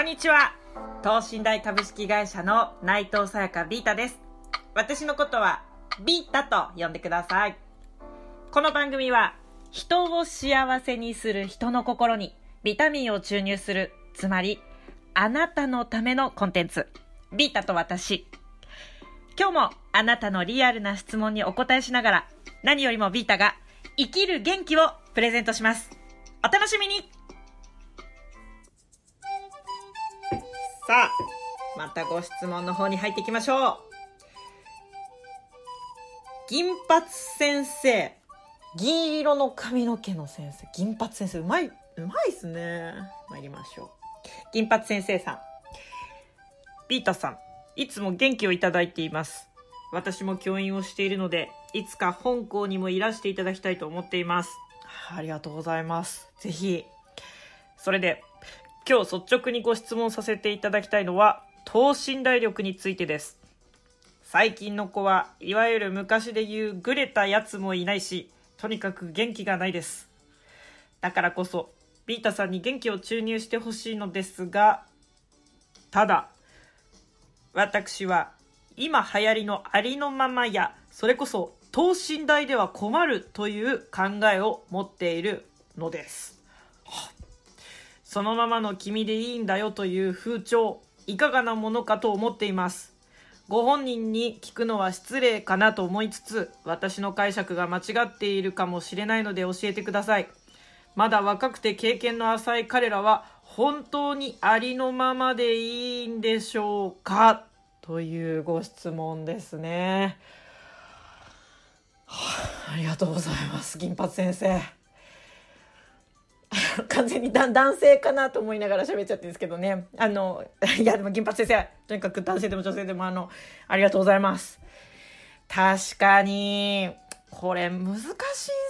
こんにちは。東信大株式会社の内藤さやかビータです。私のことはビータと呼んでください。この番組は人を幸せにする人の心にビタミンを注入する、つまりあなたのためのコンテンツ。ビータと私。今日もあなたのリアルな質問にお答えしながら何よりもビータが生きる元気をプレゼントします。お楽しみにさあ、またご質問の方に入っていきましょう。銀髪先生。銀色の髪の毛の先生。銀髪先生。うまい、うまいっすね。参りましょう。銀髪先生さん。ビータさん。いつも元気をいただいています。私も教員をしているので、いつか本校にもいらしていただきたいと思っています。ありがとうございます。ぜひ。それで、今日率直にご質問させていただきたいのは、等身大力についてです。最近の子はいわゆる昔で言うグレたやつもいないし、とにかく元気がないです。だからこそ、ビータさんに元気を注入してほしいのですが、ただ、私は今流行りのありのままや、それこそ等身大では困るという考えを持っているのです。はあそのままの君でいいんだよという風潮、いかがなものかと思っています。ご本人に聞くのは失礼かなと思いつつ、私の解釈が間違っているかもしれないので教えてください。まだ若くて経験の浅い彼らは、本当にありのままでいいんでしょうかというご質問ですね。はあありがとうございます、銀髪先生。完全にだ男性かなと思いながら喋っちゃってるんですけどね。あの、いやでも銀髪先生、とにかく男性でも女性でもあの、ありがとうございます。確かに、これ難しいんで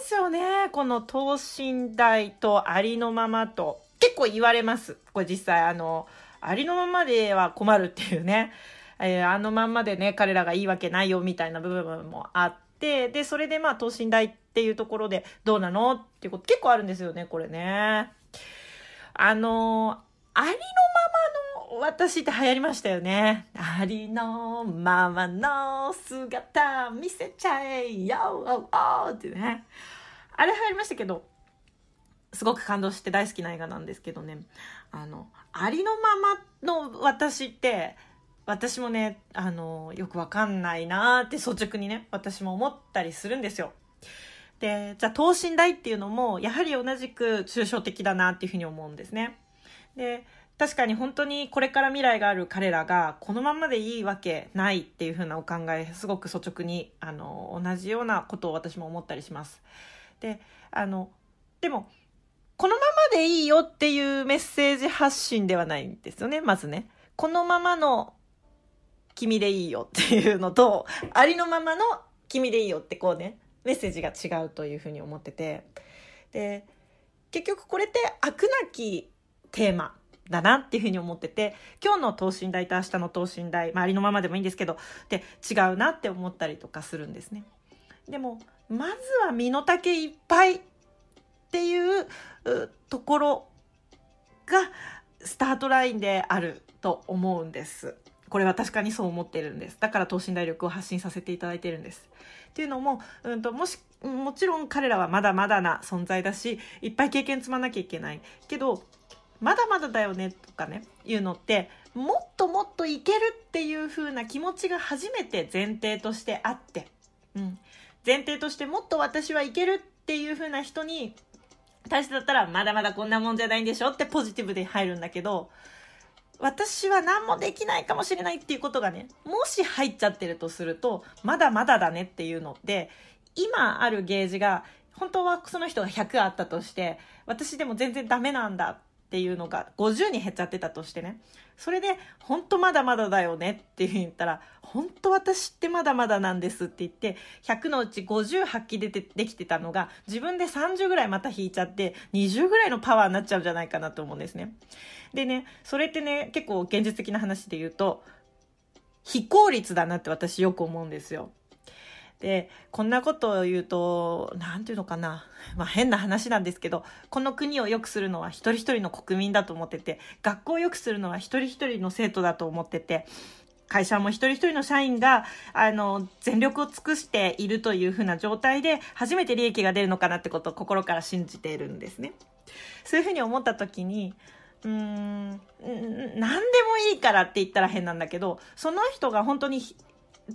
すよね。この等身大とありのままと。結構言われます。これ実際あの、ありのままでは困るっていうね。えーあのまんまでね、彼らがいいわけないよみたいな部分もあって、で、それでまあ等身大っていうところでどうなの？っていうこと結構あるんですよね、これね。あのありのままの私って流行りましたよね。ありのままの姿見せちゃえよおおってね。あれ流行りましたけど、すごく感動して大好きな映画なんですけどね。あの、ありのままの私って、私もね、あの、よくわかんないなーって率直にね、私も思ったりするんですよ。で、じゃあ等身大っていうのも、やはり同じく抽象的だなっていうふうに思うんですね。で、確かに本当にこれから未来がある彼らがこのままでいいわけないっていうふうなお考え、すごく率直に、あの、同じようなことを私も思ったりします。で、あの、でも、このままでいいよっていうメッセージ発信ではないんですよね、まずね。このままの君でいいよっていうのと、ありのままの君でいいよってこうね、メッセージが違うというふうに思ってて。で、結局これって飽くなきテーマだなっていうふうに思ってて、今日の等身大と明日の等身大、まあ、ありのままでもいいんですけど、で、違うなって思ったりとかするんですね。でも、まずは身の丈いっぱいっていううところがスタートラインであると思うんです。これは確かにそう思ってるんです。だから等身大力を発信させていただいてるんです。っていうのも、うんと、もし、もちろん彼らはまだまだな存在だし、いっぱい経験積まなきゃいけない。けど、まだまだだよねとかね、いうのって、もっともっといけるっていう風な気持ちが初めて前提としてあって、うん。前提としてもっと私はいけるっていう風な人に対してだったら、まだまだこんなもんじゃないんでしょってポジティブで入るんだけど、私は何もできないかもしれないっていうことがね、もし入っちゃってるとすると、まだまだだねっていうのって、今あるゲージが、本当はその人が100あったとして、私でも全然ダメなんだっていうのが50に減っちゃってたとしてね。それで、本当まだまだだよねって言ったら、本当私ってまだまだなんですって言って、100のうち50発揮でてできてたのが、自分で30ぐらいまた引いちゃって、20ぐらいのパワーになっちゃうんじゃないかなと思うんですね。でね、それってね、結構現実的な話で言うと、非効率だなって私よく思うんですよ。で、こんなことを言うと、なんていうのかな。まあ変な話なんですけど、この国を良くするのは一人一人の国民だと思ってて、学校を良くするのは一人一人の生徒だと思ってて、会社も一人一人の社員が、あの、全力を尽くしているというふうな状態で、初めて利益が出るのかなってことを心から信じているんですね。そういうふうに思った時に、うーん、何でもいいからって言ったら変なんだけど、その人が本当に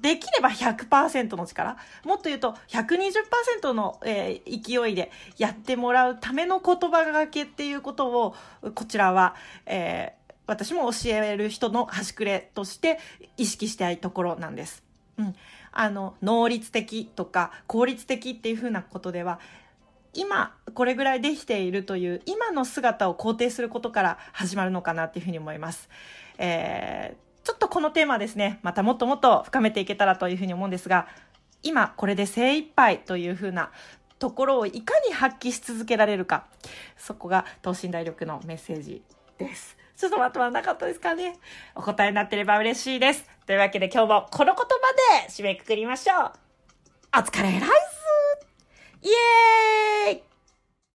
できれば100%の力。もっと言うと120%の、えー、勢いでやってもらうための言葉がけっていうことを、こちらは、えー、私も教える人の端くれとして意識したいところなんです。うん。あの、能率的とか効率的っていうふうなことでは、今これぐらいできているという今の姿を肯定することから始まるのかなっていうふうに思います。えーちょっとこのテーマですね、またもっともっと深めていけたらというふうに思うんですが、今これで精一杯というふうなところをいかに発揮し続けられるか、そこが等身大力のメッセージです。ちょっとまとまらなかったですかね。お答えになってれば嬉しいです。というわけで今日もこの言葉で締めくくりましょう。お疲れライスイエーイ